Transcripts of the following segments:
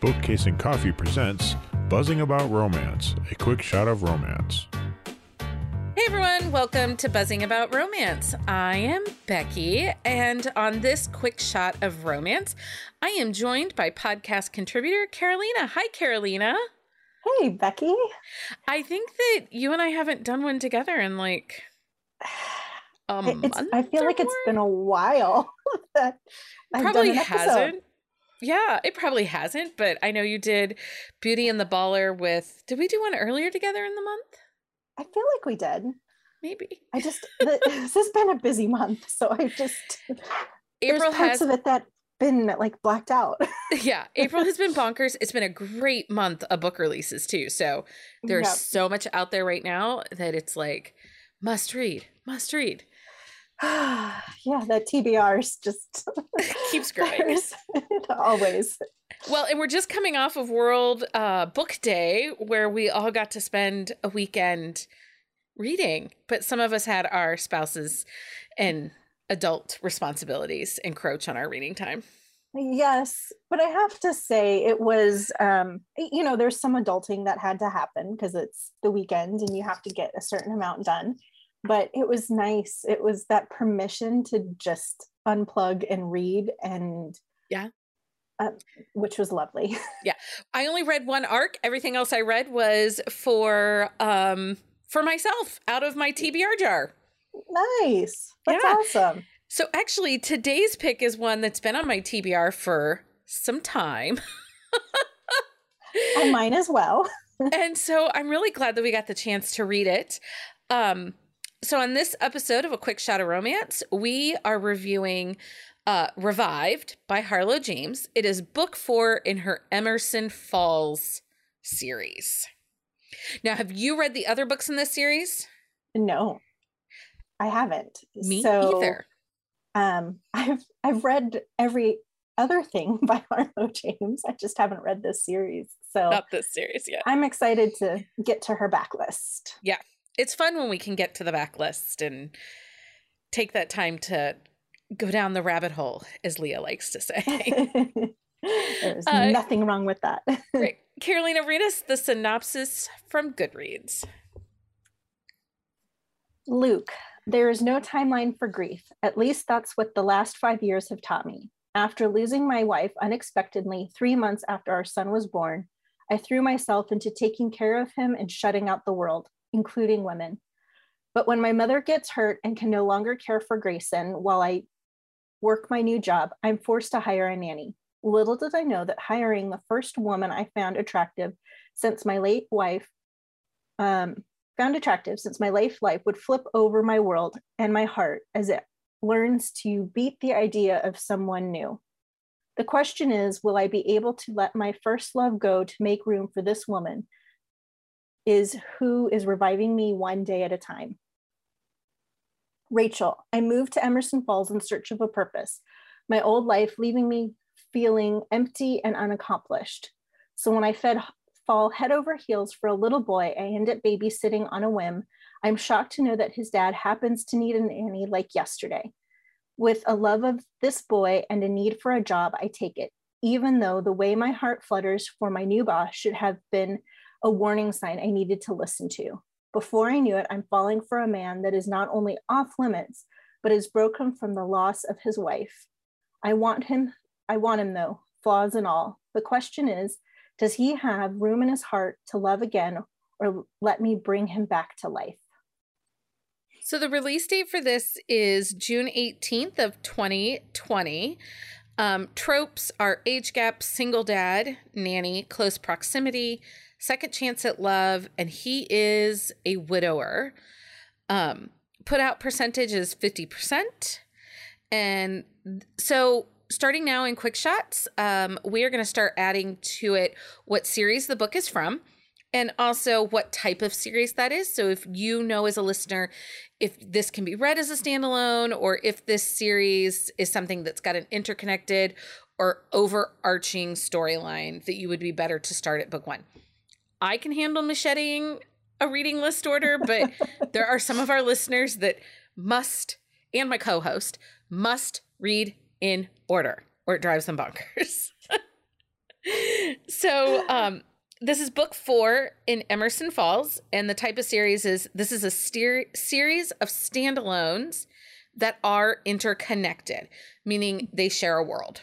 Bookcase and Coffee presents Buzzing About Romance, a quick shot of romance. Hey everyone, welcome to Buzzing About Romance. I am Becky, and on this quick shot of romance, I am joined by podcast contributor Carolina. Hi, Carolina. Hey, Becky. I think that you and I haven't done one together in like a It's, month. I feel or like it's been a while that I've done probably an episode. hasn't. Yeah, it probably hasn't, but I know you did Beauty and the Baller with. Did we do one earlier together in the month? I feel like we did. Maybe. I just the, this has been a busy month, so I just April there's parts has of it that been like blacked out. yeah, April has been bonkers. It's been a great month of book releases too. So there's Yep. so much out there right now that it's like must read, must read. yeah, that TBR's just Keeps growing. always. Well, and we're just coming off of World uh, Book Day where we all got to spend a weekend reading, but some of us had our spouses and adult responsibilities encroach on our reading time. Yes, but I have to say it was um you know there's some adulting that had to happen because it's the weekend and you have to get a certain amount done. But it was nice. It was that permission to just unplug and read and Yeah. uh, which was lovely. Yeah. I only read one arc. Everything else I read was for um for myself out of my TBR jar. nice. That's Yeah. awesome. So actually today's pick is one that's been on my TBR for some time. And mine as well. and so I'm really glad that we got the chance to read it. Um so on this episode of A Quick Shot of Romance, we are reviewing uh Revived by Harlow James. It is book 4 in her Emerson Falls series. Now, have you read the other books in this series? No. I haven't. Me so, either. Um I've I've read every other thing by Harlow James. I just haven't read this series. So Not this series yet. I'm excited to get to her backlist. It's fun when we can get to the backlist and take that time to go down the rabbit hole, as Leah likes to say. There's Uh, nothing wrong with that. Great. Carolina, read us the synopsis from Goodreads. Luke, there is no timeline for grief. At least that's what the last five years have taught me. After losing my wife unexpectedly three months after our son was born, I threw myself into taking care of him and shutting out the world, including women. But when my mother gets hurt and can no longer care for Grayson while I work my new job, I'm forced to hire a nanny. Little did I know that hiring the first woman I found attractive since my late wife um, found attractive since my life life would flip over my world and my heart as it learns to beat the idea of someone new. The question is Will I be able to let my first love go to make room for this woman? Is who is reviving me one day at a time. Rachel, I moved to Emerson Falls in search of a purpose, my old life leaving me feeling empty and unaccomplished. So when I fed fall head over heels for a little boy I end up babysitting on a whim, I'm shocked to know that his dad happens to need a nanny like yesterday. With a love of this boy and a need for a job, I take it, even though the way my heart flutters for my new boss should have been a warning sign I needed to listen to. Before I knew it, I'm falling for a man that is not only off limits, but is broken from the loss of his wife. I want him, I want him though, flaws and all. The question is, does he have room in his heart to love again or let me bring him back to life? So the release date for this is June 18th of 2020. Um, tropes are age gap, single dad, nanny, close proximity, second chance at love, and he is a widower. Um, put out percentage is 50%. And so starting now in quick shots, um, we are going to start adding to it what series the book is from and also what type of series that is. So if you know as a listener if this can be read as a standalone or if this series is something that's got an interconnected or overarching storyline that you would be better to start at book 1. I can handle macheting a reading list order, but there are some of our listeners that must and my co-host must read in order or it drives them bonkers. so um this is book four in Emerson Falls, and the type of series is this is a steer, series of standalones that are interconnected, meaning they share a world.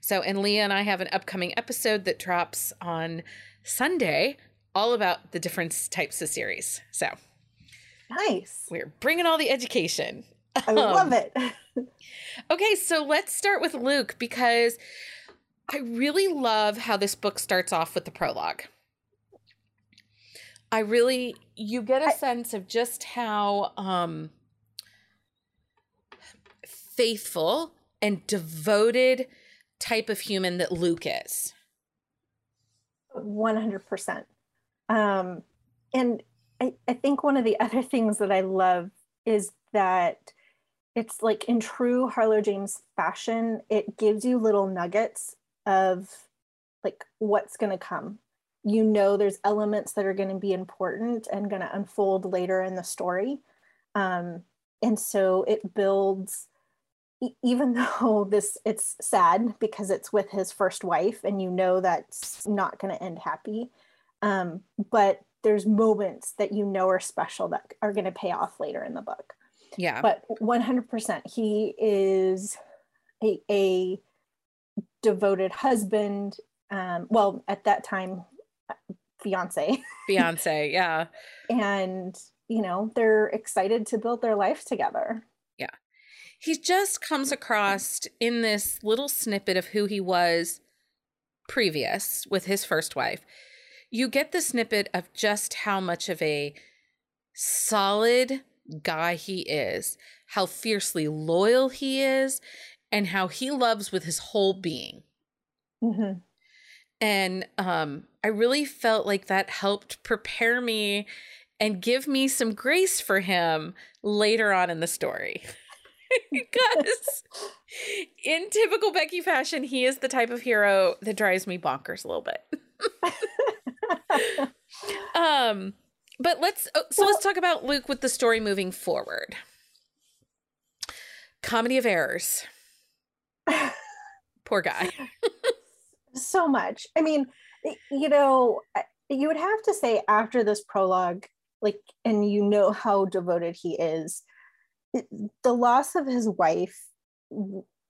So, and Leah and I have an upcoming episode that drops on Sunday all about the different types of series. So, nice. We're bringing all the education. I love it. okay, so let's start with Luke because I really love how this book starts off with the prologue. I really you get a sense of just how um faithful and devoted type of human that Luke is. 100%. Um and I, I think one of the other things that I love is that it's like in true Harlow James fashion, it gives you little nuggets of like what's going to come you know there's elements that are going to be important and going to unfold later in the story um, and so it builds even though this it's sad because it's with his first wife and you know that's not going to end happy um, but there's moments that you know are special that are going to pay off later in the book. Yeah. But 100% he is a, a devoted husband um well at that time fiance. Fiance yeah. And you know they're excited to build their life together he just comes across in this little snippet of who he was previous with his first wife you get the snippet of just how much of a solid guy he is how fiercely loyal he is and how he loves with his whole being. Mm-hmm. And um, I really felt like that helped prepare me and give me some grace for him later on in the story. because in typical Becky fashion, he is the type of hero that drives me bonkers a little bit. um, but let's oh, so well, let's talk about Luke with the story moving forward. Comedy of errors. Poor guy. so much. I mean, you know, you would have to say after this prologue, like, and you know how devoted he is, the loss of his wife,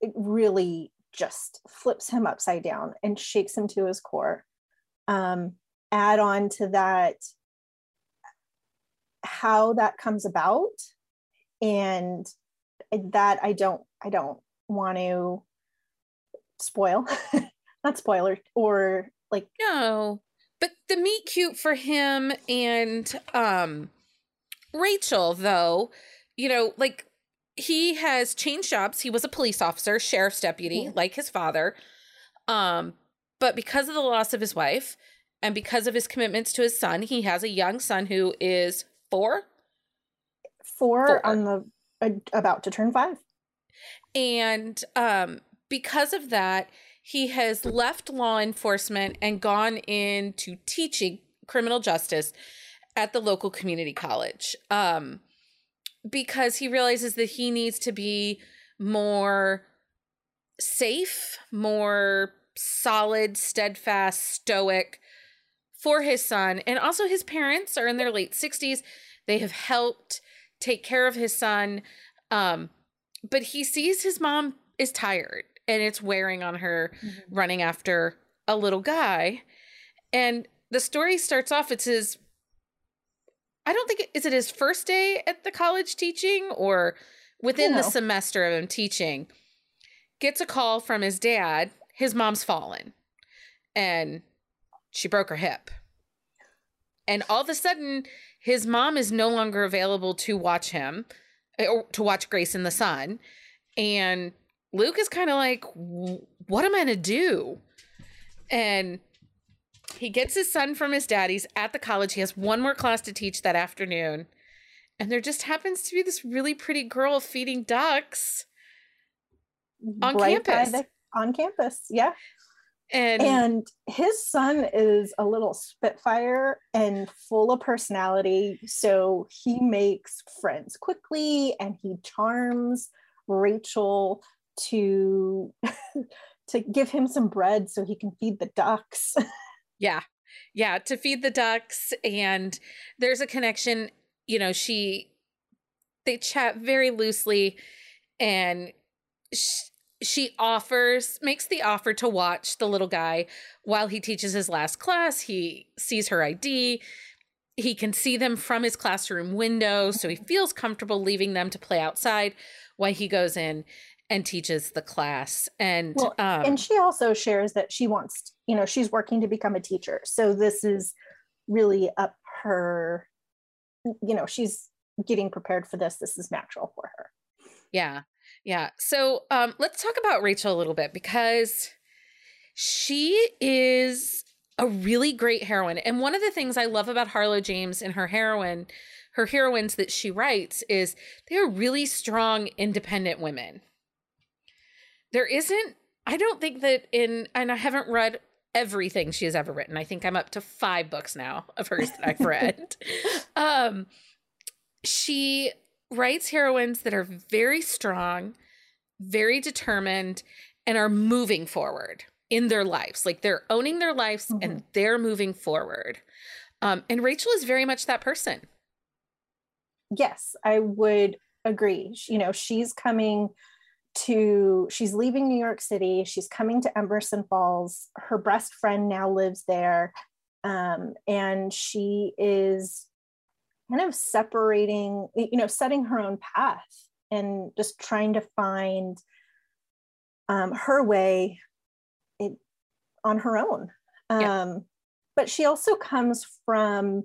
it really just flips him upside down and shakes him to his core. Um, add on to that how that comes about and that i don't i don't want to spoil not spoiler or like no but the meet cute for him and um rachel though you know like he has changed jobs. He was a police officer sheriff's deputy yeah. like his father. Um but because of the loss of his wife and because of his commitments to his son he has a young son who is four, four on the uh, about to turn five. And um because of that, he has left law enforcement and gone into teaching criminal justice at the local community college. Um, because he realizes that he needs to be more safe, more solid, steadfast, stoic for his son. And also, his parents are in their late 60s. They have helped take care of his son. Um, but he sees his mom is tired and it's wearing on her mm-hmm. running after a little guy. And the story starts off, it's his I don't think it, is it his first day at the college teaching or within the semester of him teaching. Gets a call from his dad, his mom's fallen. And she broke her hip. And all of a sudden, his mom is no longer available to watch him eh, or to watch Grace in the Sun. And Luke is kind of like, what am I going to do? And he gets his son from his daddy's at the college. He has one more class to teach that afternoon. And there just happens to be this really pretty girl feeding ducks on right campus. The, on campus, yeah. And, and his son is a little spitfire and full of personality. So he makes friends quickly and he charms Rachel to to give him some bread so he can feed the ducks. yeah. Yeah, to feed the ducks and there's a connection, you know, she they chat very loosely and she, she offers makes the offer to watch the little guy while he teaches his last class. He sees her ID. He can see them from his classroom window, so he feels comfortable leaving them to play outside while he goes in and teaches the class. And well, um, and she also shares that she wants, you know, she's working to become a teacher. So this is really up her, you know, she's getting prepared for this. This is natural for her. Yeah. Yeah. So um let's talk about Rachel a little bit because she is a really great heroine. And one of the things I love about Harlow James and her heroine, her heroines that she writes is they're really strong, independent women there isn't I don't think that in and I haven't read everything she has ever written. I think I'm up to 5 books now of hers that I've read. um she writes heroines that are very strong, very determined and are moving forward in their lives. Like they're owning their lives mm-hmm. and they're moving forward. Um and Rachel is very much that person. Yes, I would agree. You know, she's coming to she's leaving New York City. She's coming to Emerson Falls. Her best friend now lives there. Um, and she is kind of separating, you know, setting her own path and just trying to find um, her way it, on her own. Um, yeah. But she also comes from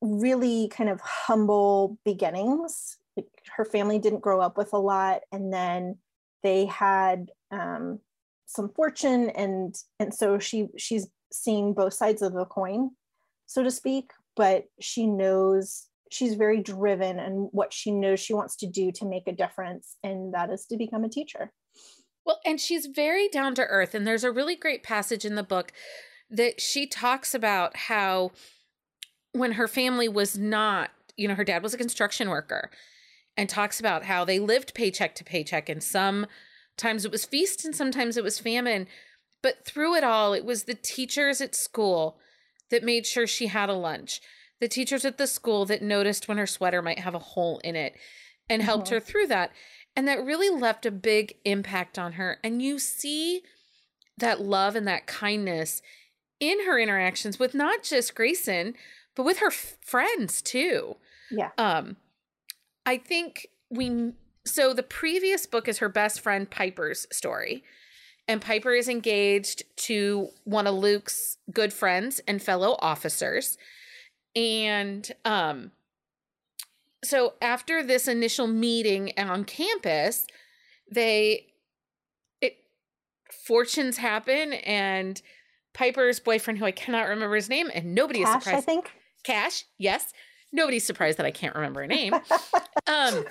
really kind of humble beginnings her family didn't grow up with a lot and then they had um, some fortune and and so she she's seeing both sides of the coin so to speak but she knows she's very driven and what she knows she wants to do to make a difference and that is to become a teacher. Well and she's very down to earth and there's a really great passage in the book that she talks about how when her family was not you know her dad was a construction worker and talks about how they lived paycheck to paycheck and sometimes it was feast and sometimes it was famine. But through it all it was the teachers at school that made sure she had a lunch the teachers at the school that noticed when her sweater might have a hole in it and helped uh-huh. her through that. And that really left a big impact on her. And you see that love and that kindness in her interactions with not just Grayson but with her f- friends too. Yeah. Um I think we so the previous book is her best friend Piper's story. And Piper is engaged to one of Luke's good friends and fellow officers. And um so after this initial meeting on campus, they it fortunes happen and Piper's boyfriend, who I cannot remember his name, and nobody Cash, is surprised. I think Cash, yes nobody's surprised that I can't remember a name. um,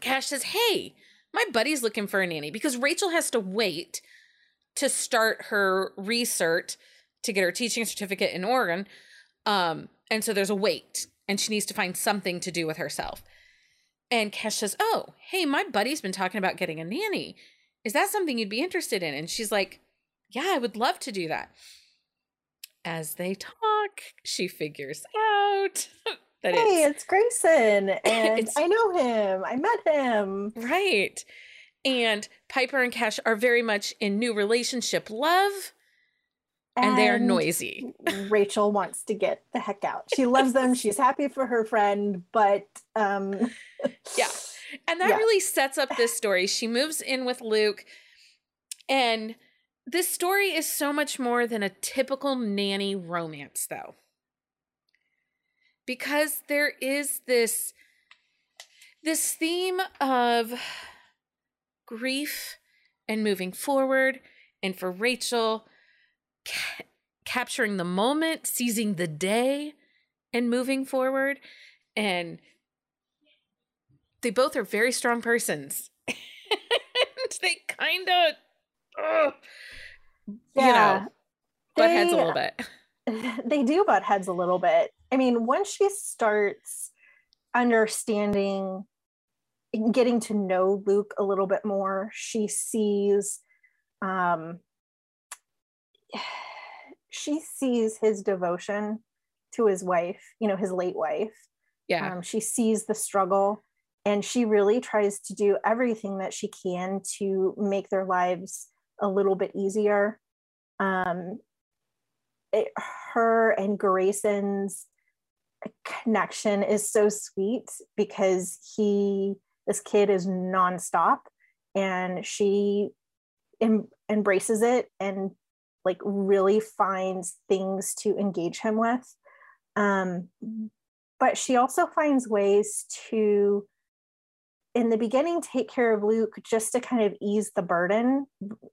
Cash says, Hey, my buddy's looking for a nanny because Rachel has to wait to start her research to get her teaching certificate in Oregon. Um, and so there's a wait, and she needs to find something to do with herself. And Cash says, Oh, hey, my buddy's been talking about getting a nanny. Is that something you'd be interested in? And she's like, Yeah, I would love to do that. As they talk, she figures out that hey, it's, it's Grayson, and it's, I know him. I met him. Right. And Piper and Cash are very much in new relationship love. And, and they're noisy. Rachel wants to get the heck out. She loves them. She's happy for her friend, but um yeah. And that yeah. really sets up this story. She moves in with Luke and this story is so much more than a typical nanny romance, though. Because there is this this theme of grief and moving forward and for Rachel ca- capturing the moment, seizing the day and moving forward and they both are very strong persons. and they kind of yeah. you know, butt they, heads a little bit. They do butt heads a little bit. I mean, once she starts understanding getting to know Luke a little bit more. She sees um she sees his devotion to his wife, you know, his late wife. Yeah. Um, she sees the struggle and she really tries to do everything that she can to make their lives a little bit easier. Um, it, her and Grayson's connection is so sweet because he, this kid is nonstop and she em- embraces it and like really finds things to engage him with um, but she also finds ways to in the beginning take care of luke just to kind of ease the burden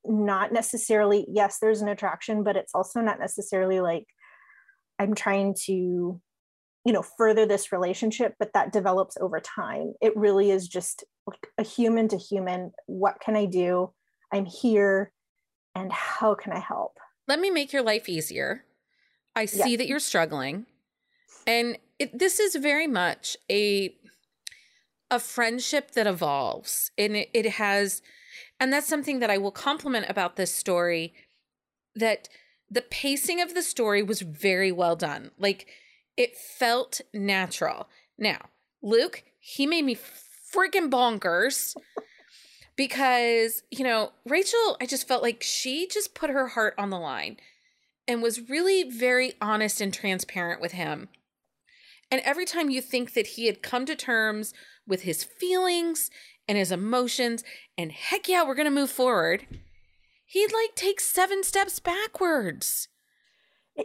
not necessarily yes there's an attraction but it's also not necessarily like i'm trying to you know further this relationship but that develops over time it really is just like a human to human what can i do i'm here and how can I help? Let me make your life easier. I see yeah. that you're struggling. And it, this is very much a a friendship that evolves and it, it has and that's something that I will compliment about this story that the pacing of the story was very well done. Like it felt natural. Now, Luke, he made me freaking bonkers because, you know, Rachel, I just felt like she just put her heart on the line and was really very honest and transparent with him. And every time you think that he had come to terms with his feelings and his emotions, and heck yeah, we're going to move forward, he'd like take seven steps backwards.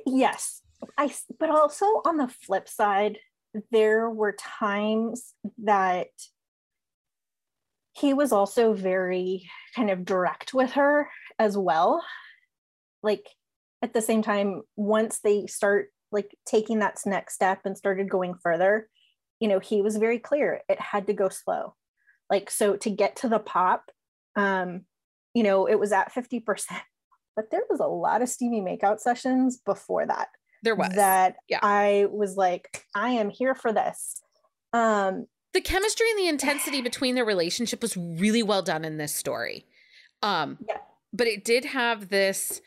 Yes. I, but also on the flip side, there were times that he was also very kind of direct with her as well. Like at the same time, once they start like taking that next step and started going further, you know, he was very clear it had to go slow. Like, so to get to the pop, um, you know, it was at 50%, but there was a lot of steamy makeout sessions before that. There was that yeah. I was like, I am here for this. Um, the chemistry and the intensity between their relationship was really well done in this story. Um, yeah. but it did have this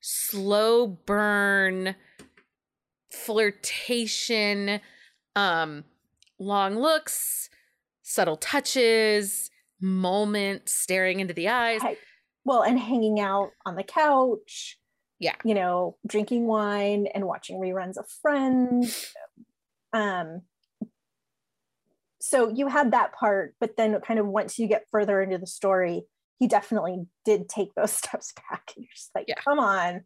slow burn flirtation, um, long looks, subtle touches, moments, staring into the eyes. Well, and hanging out on the couch. Yeah. You know, drinking wine and watching reruns of Friends. Um, so you had that part but then kind of once you get further into the story he definitely did take those steps back and you're just like yeah. come on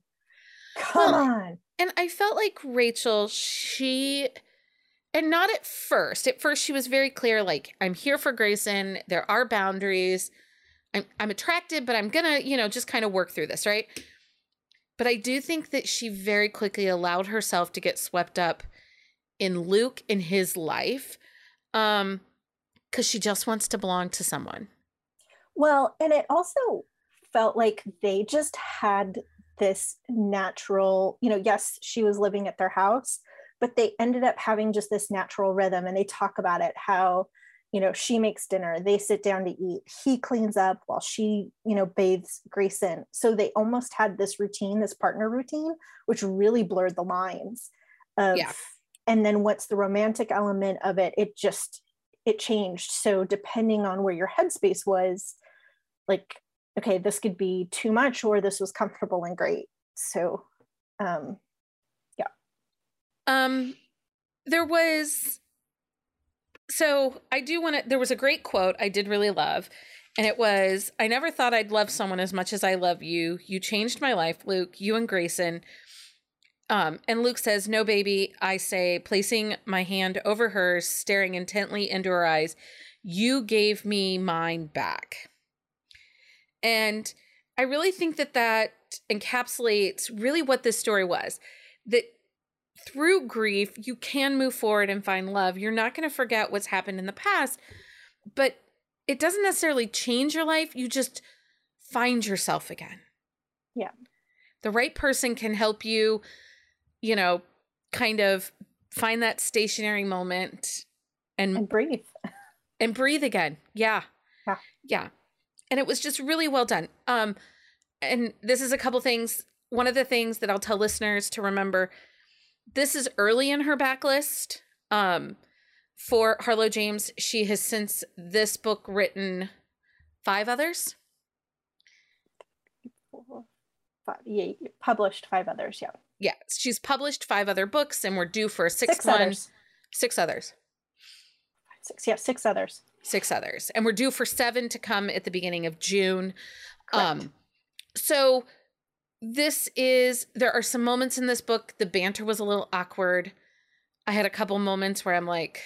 come well, on and i felt like rachel she and not at first. At first she was very clear like i'm here for grayson. There are boundaries. I'm i'm attracted but i'm gonna you know just kind of work through this right? But i do think that she very quickly allowed herself to get swept up in luke in his life um because she just wants to belong to someone. Well and it also felt like they just had this natural you know yes she was living at their house but they ended up having just this natural rhythm and they talk about it how you know she makes dinner they sit down to eat he cleans up while she you know bathes grayson. So they almost had this routine this partner routine which really blurred the lines of yeah. and then what's the romantic element of it it just it changed. So depending on where your headspace was like okay this could be too much or this was comfortable and great. So um um there was so i do want to there was a great quote i did really love and it was i never thought i'd love someone as much as i love you you changed my life luke you and grayson um, and Luke says, No, baby. I say, placing my hand over hers, staring intently into her eyes, You gave me mine back. And I really think that that encapsulates really what this story was that through grief, you can move forward and find love. You're not going to forget what's happened in the past, but it doesn't necessarily change your life. You just find yourself again. Yeah. The right person can help you you know, kind of find that stationary moment and, and breathe. and breathe again. Yeah. Yeah. Yeah. And it was just really well done. Um and this is a couple things. One of the things that I'll tell listeners to remember this is early in her backlist. Um for Harlow James, she has since this book written five others. Five, yeah, published five others. Yeah. Yeah, she's published five other books, and we're due for a sixth Six one. others. Six others. Six. Yeah, six others. Six others, and we're due for seven to come at the beginning of June. Correct. Um, so this is there are some moments in this book. The banter was a little awkward. I had a couple moments where I'm like,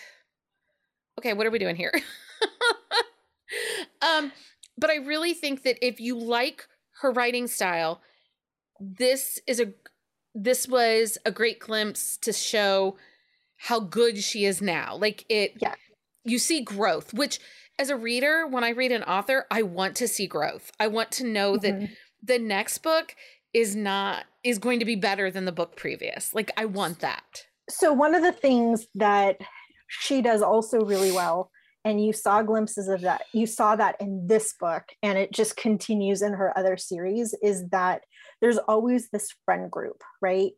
okay, what are we doing here? um, but I really think that if you like her writing style, this is a this was a great glimpse to show how good she is now. Like it Yeah. you see growth, which as a reader, when I read an author, I want to see growth. I want to know that Mhm. the next book is not is going to be better than the book previous. Like I want that. so one of the things that she does also really well and you saw glimpses of that you saw that in this book and it just continues in her other series is that there's always this friend group right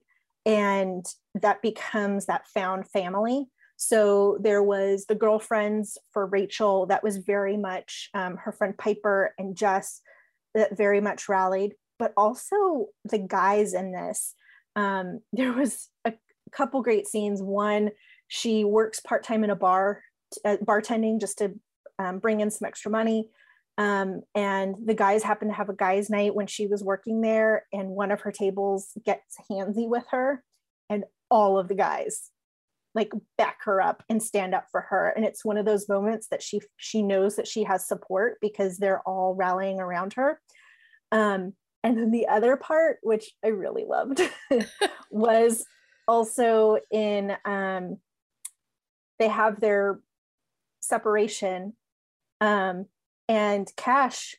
and that becomes that found family so there was the girlfriends for rachel that was very much um, her friend piper and jess that very much rallied but also the guys in this um, there was a couple great scenes. One, she works part time in a bar, uh, bartending just to um, bring in some extra money. Um, and the guys happen to have a guys' night when she was working there, and one of her tables gets handsy with her, and all of the guys like back her up and stand up for her. And it's one of those moments that she she knows that she has support because they're all rallying around her. Um, and then the other part, which I really loved, was also in um they have their separation um and cash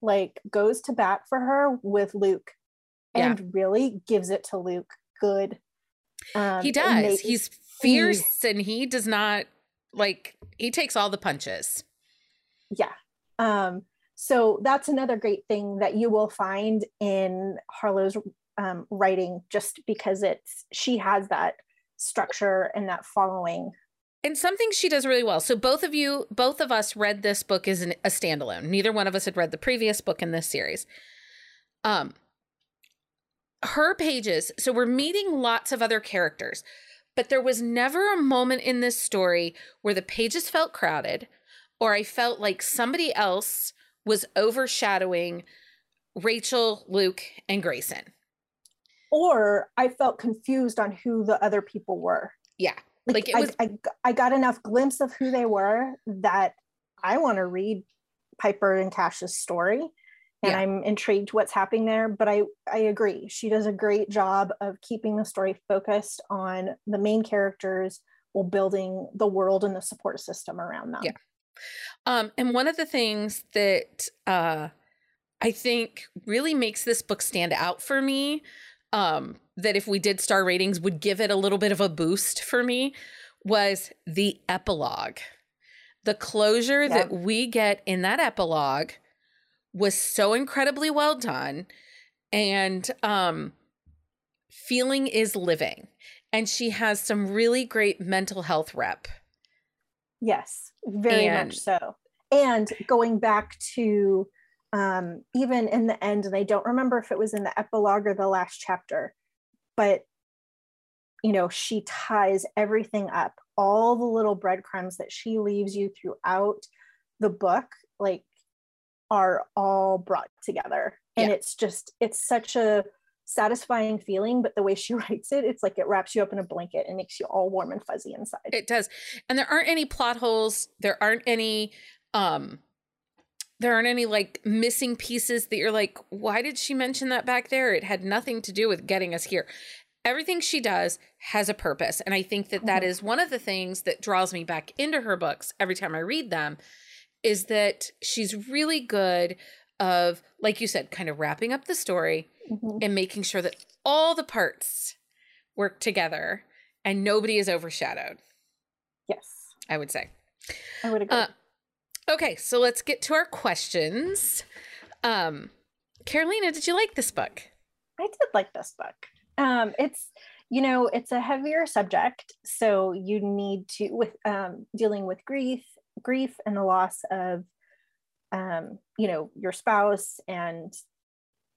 like goes to bat for her with luke and really gives it to luke good um he does. He's fierce and he does not like he takes all the punches. yeah um so that's another great thing that you will find in harlow's um, writing just because it's she has that structure and that following And something she does really well. So both of you, both of us read this book as an, a standalone. Neither one of us had read the previous book in this series. Um her pages, so we're meeting lots of other characters, but there was never a moment in this story where the pages felt crowded or I felt like somebody else was overshadowing Rachel, Luke, and Grayson. or i felt confused on who the other people were Yeah. like, Like, it I, I, I got enough glimpse of who they were that i want to read piper and cash's story and Yeah. i'm intrigued what's happening there but i i agree she does a great job of keeping the story focused on the main characters while building the world and the support system around them Yeah. Um, and one of the things that uh, I think really makes this book stand out for me, um, that if we did star ratings would give it a little bit of a boost for me, was the epilogue. The closure Yeah. that we get in that epilogue was so incredibly well done. And um, feeling is living. And she has some really great mental health rep. Yes, very And- much so. And going back to um, even in the end, and I don't remember if it was in the epilogue or the last chapter, but you know, she ties everything up, all the little breadcrumbs that she leaves you throughout the book, like are all brought together. And Yeah. it's just, it's such a satisfying feeling, but the way she writes it, it's like it wraps you up in a blanket and makes you all warm and fuzzy inside. It does. And there aren't any plot holes. There aren't any um there aren't any like missing pieces that you're like, why did she mention that back there? It had nothing to do with getting us here. Everything she does has a purpose. And I think that that Mhm. is one of the things that draws me back into her books every time I read them is that she's really good of like you said kind of wrapping up the story Mhm. and making sure that all the parts work together and nobody is overshadowed, Yes. I would say. I would agree. Uh, okay, so let's get to our questions. Um, Carolina, did you like this book? I did like this book. Um, it's you know it's a heavier subject, so you need to with um, dealing with grief, grief, and the loss of um, you know your spouse, and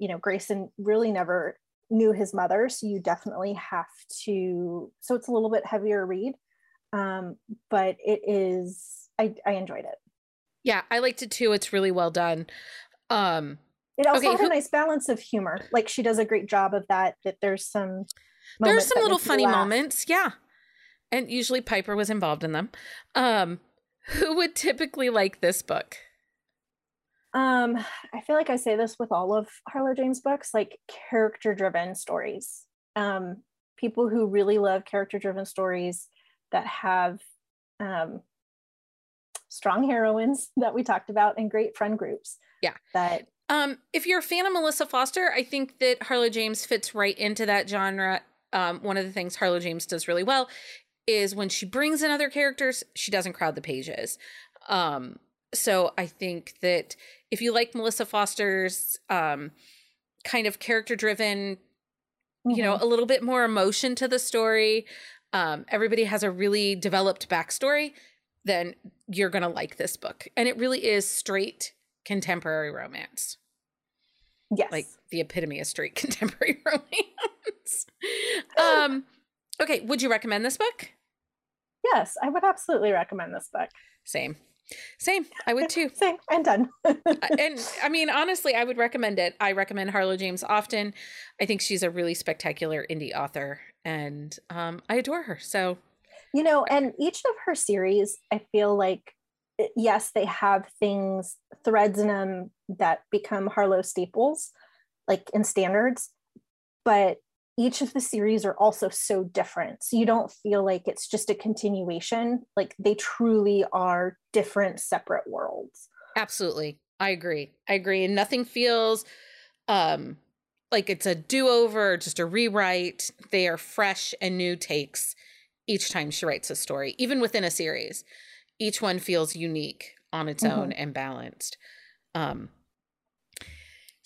you know Grayson really never knew his mother, so you definitely have to. So it's a little bit heavier read, um, but it is. I, I enjoyed it. Yeah, I liked it too. It's really well done. Um, It also Okay, had who- a nice balance of humor. Like she does a great job of that. That there's some there's some little funny moments, yeah. And usually Piper was involved in them. Um, who would typically like this book? Um, I feel like I say this with all of Harlow James books, like character driven stories. Um, people who really love character driven stories that have um, strong heroines that we talked about and great friend groups. Yeah. That Um, if you're a fan of Melissa Foster, I think that Harlow James fits right into that genre. Um, one of the things Harlow James does really well is when she brings in other characters, she doesn't crowd the pages. Um, so I think that if you like Melissa Foster's um, kind of character driven, you know, mhm, a little bit more emotion to the story, um, everybody has a really developed backstory, then you're going to like this book. And it really is straight contemporary romance yes. like the epitome of straight contemporary romance. um, okay, would you recommend this book? yes, I would absolutely recommend this book. Same, same. I would too. Same and done. And I mean, honestly, I would recommend it. I recommend Harlow James often. I think she's a really spectacular indie author, and um, I adore her. So you know and each of her series i feel like eh, yes they have things threads in them that become harlow staples like in standards but each of the series are also so different so you don't feel like it's just a continuation like they truly are different separate worlds absolutely, I agree. I agree, and nothing feels um, like it's a do-over just a rewrite. They are fresh and new takes each time she writes a story, even within a series. Each one feels unique on its Mhm. own and balanced. Um,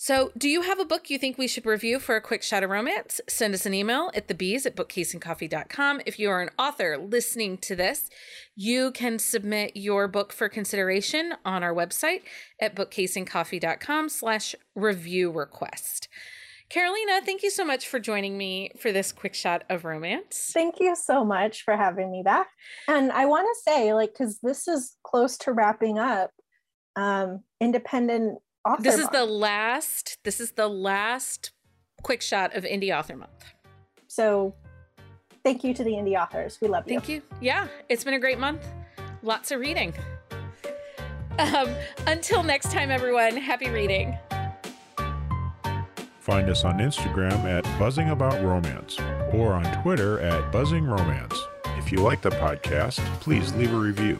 so, do you have a book you think we should review for a quick shot of romance? Send us an email at thebees at bookcaseandcoffee.com. If you are an author listening to this, you can submit your book for consideration on our website at bookcaseandcoffee.com slash review request. Carolina, thank you so much for joining me for this quick shot of romance. thank you so much for having me back and i want to say like because this is close to wrapping up um independent author This is month. the last, this is the last quick shot of Indie Author Month. So thank you to the indie authors. We love you. Thank you. Yeah, it's been a great month. Lots of reading. Um, until next time, everyone, happy reading. Find us on Instagram at Buzzing About Romance or on Twitter at Buzzing Romance. If you like the podcast, please leave a review.